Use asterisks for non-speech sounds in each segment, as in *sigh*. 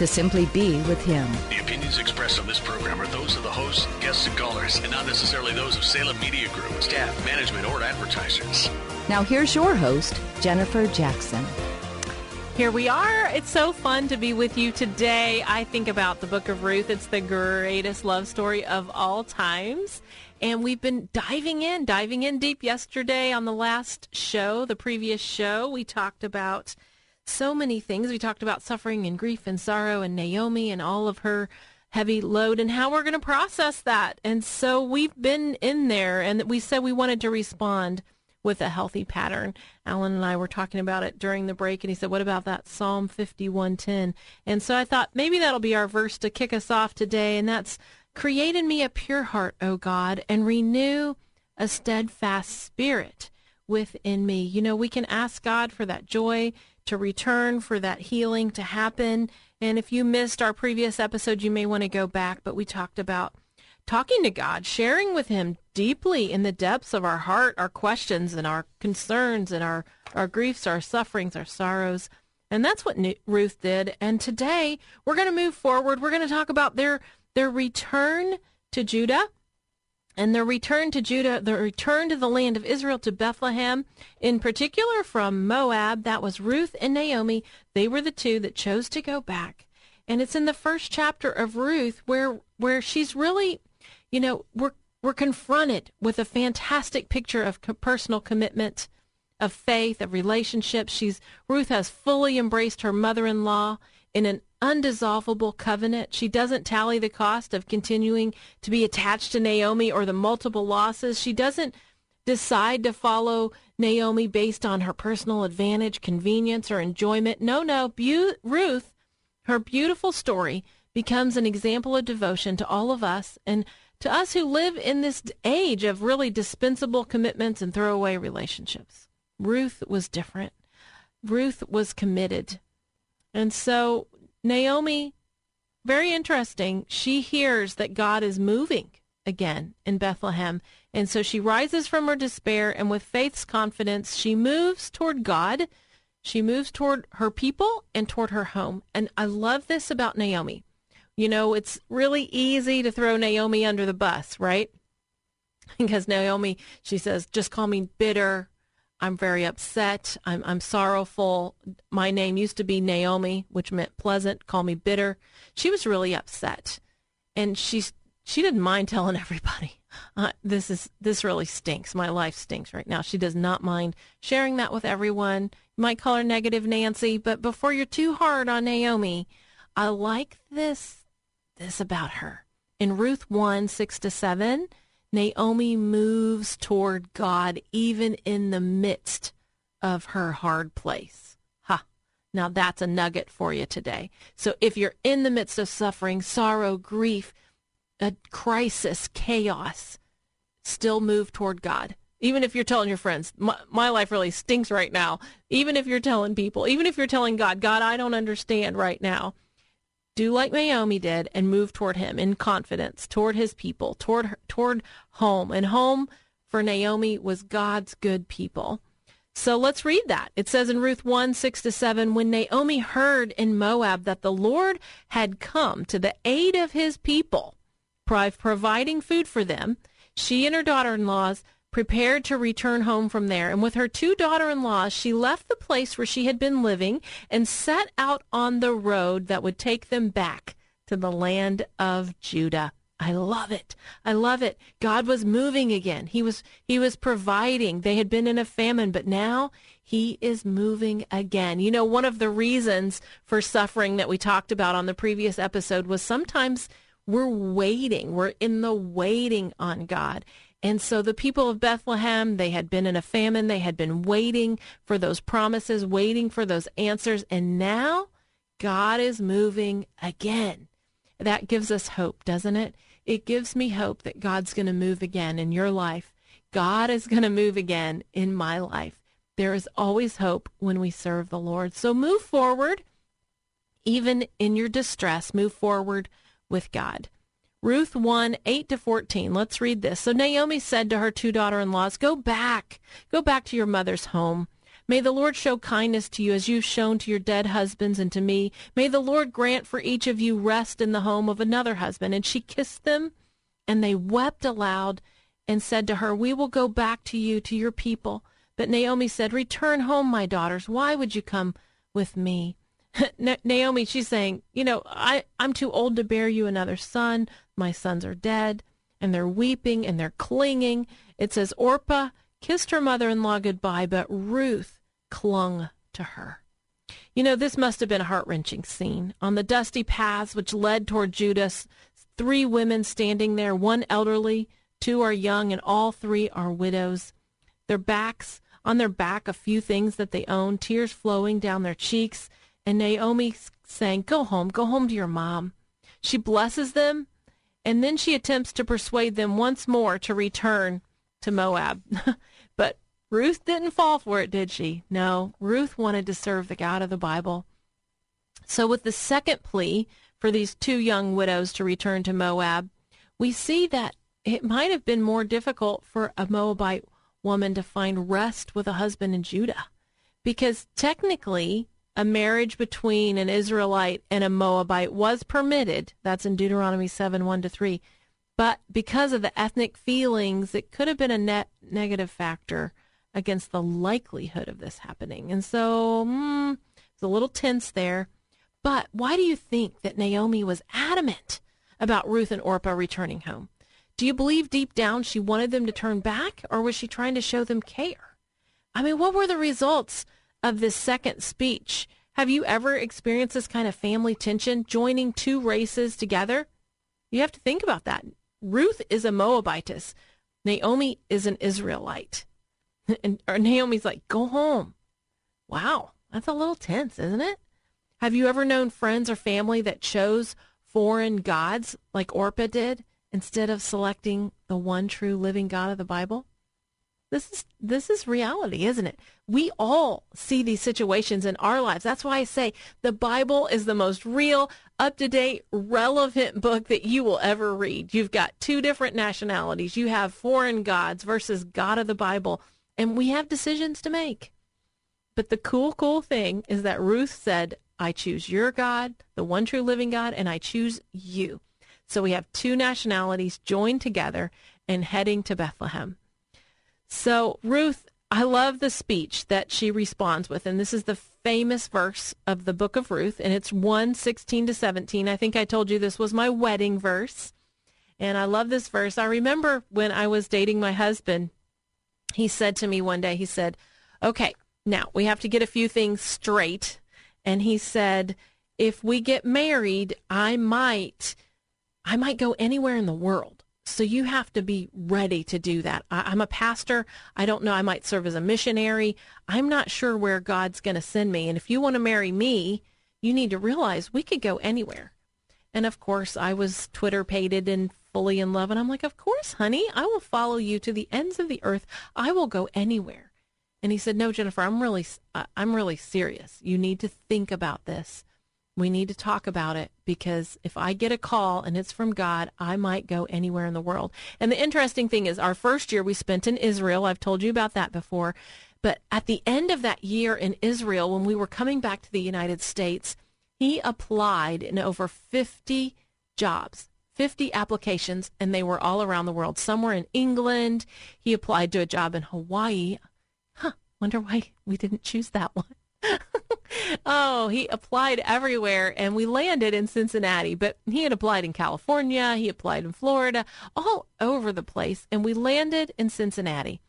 to simply be with Him. The opinions expressed on this program are those of the hosts, guests, and callers, and not necessarily those of Salem Media Group, staff, management, or advertisers. Now here's your host, Jennifer Jackson. Here we are. It's so fun to be with you today. I think about the book of Ruth. It's the greatest love story of all times. And we've been diving in, diving in deep yesterday on the last show, the previous show. We talked about so many things. We talked about suffering and grief and sorrow and Naomi and all of her heavy load and how we're going to process that. And so we've been in there and we said we wanted to respond with a healthy pattern. Alan and I were talking about it during the break and he said, "What about that Psalm 51:10?" And so I thought maybe that'll be our verse to kick us off today and that's Create in me a pure heart, O God, and renew a steadfast spirit within me. You know, we can ask God for that joy to return, for that healing to happen. And if you missed our previous episode, you may want to go back, but we talked about talking to God, sharing with Him deeply in the depths of our heart, our questions and our concerns and our, our griefs, our sufferings, our sorrows. And that's what Ruth did. And today we're going to move forward. We're going to talk about their their return to Judah and their return to Judah, the return to the land of Israel to Bethlehem, in particular from Moab, that was Ruth and Naomi. They were the two that chose to go back. And it's in the first chapter of Ruth where where she's really, you know, we're we're confronted with a fantastic picture of personal commitment, of faith, of relationships. She's Ruth has fully embraced her mother-in-law in an undissolvable covenant. She doesn't tally the cost of continuing to be attached to Naomi or the multiple losses. She doesn't decide to follow Naomi based on her personal advantage, convenience, or enjoyment. No, no. Be- Ruth, her beautiful story becomes an example of devotion to all of us and to us who live in this age of really dispensable commitments and throwaway relationships. Ruth was different. Ruth was committed. And so Naomi, very interesting. She hears that God is moving again in Bethlehem. And so she rises from her despair and with faith's confidence, she moves toward God. She moves toward her people and toward her home. And I love this about Naomi. You know, it's really easy to throw Naomi under the bus, right? *laughs* because Naomi, she says, just call me bitter, I'm very upset. I'm, I'm sorrowful. My name used to be Naomi, which meant pleasant. Call me bitter. She was really upset, and she's she didn't mind telling *laughs* everybody. Uh, this is this really stinks. My life stinks right now. She does not mind sharing that with everyone. You might call her negative Nancy, but before you're too hard on Naomi, I like this this about her. In Ruth 1, 6 to 7, Naomi moves toward God even in the midst of her hard place. Ha! Now that's a nugget for you today. So if you're in the midst of suffering, sorrow, grief, a crisis, chaos, still move toward God. Even if you're telling your friends, my, my life really stinks right now. Even if you're telling people, even if you're telling God, God, I don't understand right now do like Naomi did and move toward him in confidence, toward his people, toward toward home. And home for Naomi was God's good people. So let's read that. It says in Ruth 1, 6 to 7, when Naomi heard in Moab that the Lord had come to the aid of his people, providing food for them, she and her daughter-in-laws prepared to return home from there. And with her two daughter-in-laws, she left the place where she had been living and set out on the road that would take them back to the land of Judah. I love it. I love it. God was moving again. He was he was providing. They had been in a famine, but now he is moving again. You know, one of the reasons for suffering that we talked about on the previous episode was sometimes we're waiting. We're in the waiting on God. And so the people of Bethlehem, they had been in a famine. They had been waiting for those promises, waiting for those answers. And now God is moving again. That gives us hope, doesn't it? It gives me hope that God's going to move again in your life. God is going to move again in my life. There is always hope when we serve the Lord. So move forward, even in your distress, move forward with God. Ruth 1, 8 to 14. Let's read this. So Naomi said to her two daughter in laws, Go back, go back to your mother's home. May the Lord show kindness to you as you've shown to your dead husbands and to me. May the Lord grant for each of you rest in the home of another husband. And she kissed them, and they wept aloud and said to her, We will go back to you, to your people. But Naomi said, Return home, my daughters. Why would you come with me? *laughs* Naomi, she's saying, you know, I, I'm too old to bear you another son. My sons are dead. And they're weeping and they're clinging. It says Orpah kissed her mother in law goodbye, but Ruth clung to her. You know, this must have been a heart wrenching scene. On the dusty paths which led toward Judah, three women standing there, one elderly, two are young, and all three are widows. Their backs, on their back, a few things that they own, tears flowing down their cheeks and Naomi saying, Go home, go home to your mom. She blesses them, and then she attempts to persuade them once more to return to Moab. *laughs* but Ruth didn't fall for it, did she? No, Ruth wanted to serve the God of the Bible. So, with the second plea for these two young widows to return to Moab, we see that it might have been more difficult for a Moabite woman to find rest with a husband in Judah. Because technically, a marriage between an Israelite and a Moabite was permitted. That's in Deuteronomy 7 1 to 3. But because of the ethnic feelings, it could have been a net negative factor against the likelihood of this happening. And so mm, it's a little tense there. But why do you think that Naomi was adamant about Ruth and Orpah returning home? Do you believe deep down she wanted them to turn back, or was she trying to show them care? I mean, what were the results of this second speech. Have you ever experienced this kind of family tension, joining two races together? You have to think about that. Ruth is a Moabitess. Naomi is an Israelite. *laughs* And or Naomi's like, go home. Wow, that's a little tense, isn't it? Have you ever known friends or family that chose foreign gods like Orpah did instead of selecting the one true living God of the Bible? This is this is reality, isn't it? We all see these situations in our lives. That's why I say the Bible is the most real, up-to-date, relevant book that you will ever read. You've got two different nationalities. You have foreign gods versus God of the Bible, and we have decisions to make. But the cool cool thing is that Ruth said, "I choose your God, the one true living God, and I choose you." So we have two nationalities joined together and heading to Bethlehem. So, Ruth, I love the speech that she responds with, and this is the famous verse of the book of Ruth, and it's 1 16 to 17. I think I told you this was my wedding verse. And I love this verse. I remember when I was dating my husband, he said to me one day, he said, Okay, now we have to get a few things straight. And he said, If we get married, I might, I might go anywhere in the world. So you have to be ready to do that. I, am a pastor. I don't know. I might serve as a missionary. I'm not sure where God's going to send me. And if you want to marry me, you need to realize we could go anywhere. And of course, I was Twitter pated and fully in love. And I'm like, of course, honey, I will follow you to the ends of the earth. I will go anywhere. And he said, no, Jennifer, I'm really, I'm really serious. You need to think about this. We need to talk about it because if I get a call and it's from God, I might go anywhere in the world. And the interesting thing is, our first year we spent in Israel. I've told you about that before. But at the end of that year in Israel, when we were coming back to the United States, he applied in over 50 jobs. 50 applications and they were all around the world. Some were in England. He applied to a job in Hawaii. Huh, wonder why we didn't choose that one. *laughs* oh, he applied everywhere and we landed in Cincinnati, but he had applied in California, he applied in Florida, all over the place, and we landed in Cincinnati.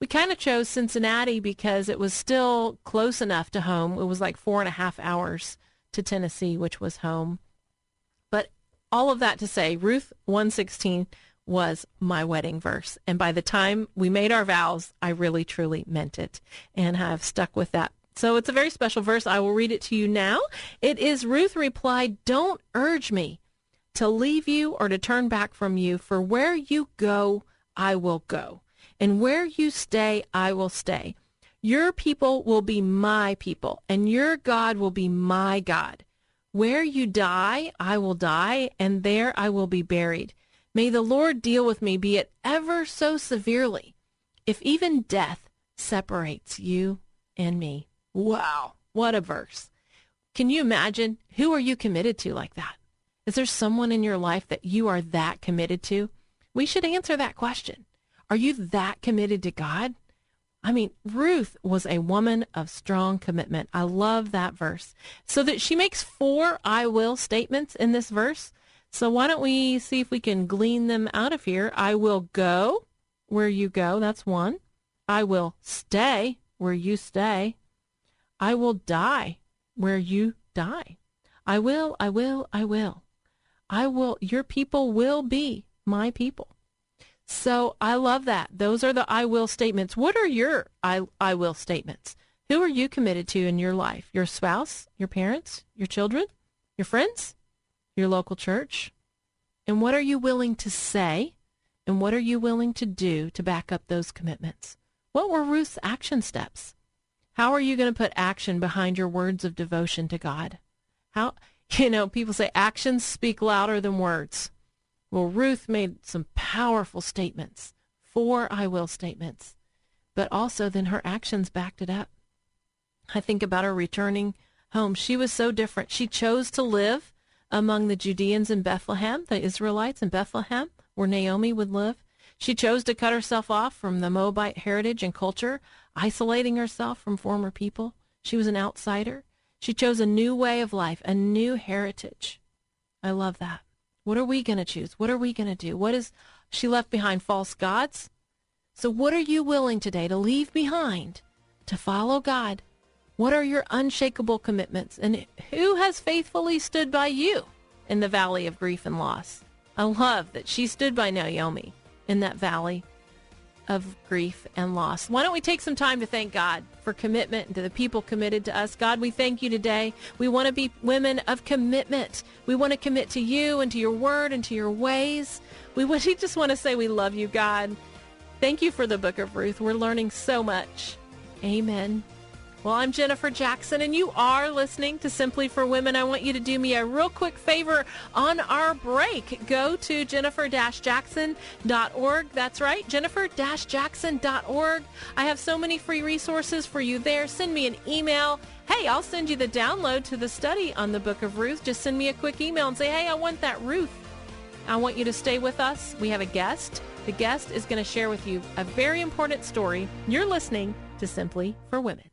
We kind of chose Cincinnati because it was still close enough to home. It was like four and a half hours to Tennessee, which was home. But all of that to say, Ruth 116 was my wedding verse. And by the time we made our vows, I really truly meant it and have stuck with that so it's a very special verse. I will read it to you now. It is Ruth replied, Don't urge me to leave you or to turn back from you, for where you go, I will go, and where you stay, I will stay. Your people will be my people, and your God will be my God. Where you die, I will die, and there I will be buried. May the Lord deal with me, be it ever so severely, if even death separates you and me. Wow, what a verse. Can you imagine? Who are you committed to like that? Is there someone in your life that you are that committed to? We should answer that question. Are you that committed to God? I mean, Ruth was a woman of strong commitment. I love that verse. So that she makes four I will statements in this verse. So why don't we see if we can glean them out of here? I will go where you go. That's one. I will stay where you stay. I will die where you die. I will, I will, I will. I will, your people will be my people. So I love that. Those are the I will statements. What are your I, I will statements? Who are you committed to in your life? Your spouse, your parents, your children, your friends, your local church? And what are you willing to say? And what are you willing to do to back up those commitments? What were Ruth's action steps? How are you going to put action behind your words of devotion to God? How, *laughs* you know, people say actions speak louder than words. Well, Ruth made some powerful statements, four I will statements, but also then her actions backed it up. I think about her returning home. She was so different. She chose to live among the Judeans in Bethlehem, the Israelites in Bethlehem, where Naomi would live. She chose to cut herself off from the Moabite heritage and culture, isolating herself from former people. She was an outsider. She chose a new way of life, a new heritage. I love that. What are we going to choose? What are we going to do? What is she left behind false gods? So what are you willing today to leave behind to follow God? What are your unshakable commitments? And who has faithfully stood by you in the valley of grief and loss? I love that she stood by Naomi in that valley of grief and loss. Why don't we take some time to thank God for commitment and to the people committed to us? God, we thank you today. We want to be women of commitment. We want to commit to you and to your word and to your ways. We, *laughs* we just want to say we love you, God. Thank you for the book of Ruth. We're learning so much. Amen. Well, I'm Jennifer Jackson, and you are listening to Simply for Women. I want you to do me a real quick favor on our break. Go to jennifer-jackson.org. That's right, jennifer-jackson.org. I have so many free resources for you there. Send me an email. Hey, I'll send you the download to the study on the book of Ruth. Just send me a quick email and say, hey, I want that Ruth. I want you to stay with us. We have a guest. The guest is going to share with you a very important story. You're listening to Simply for Women.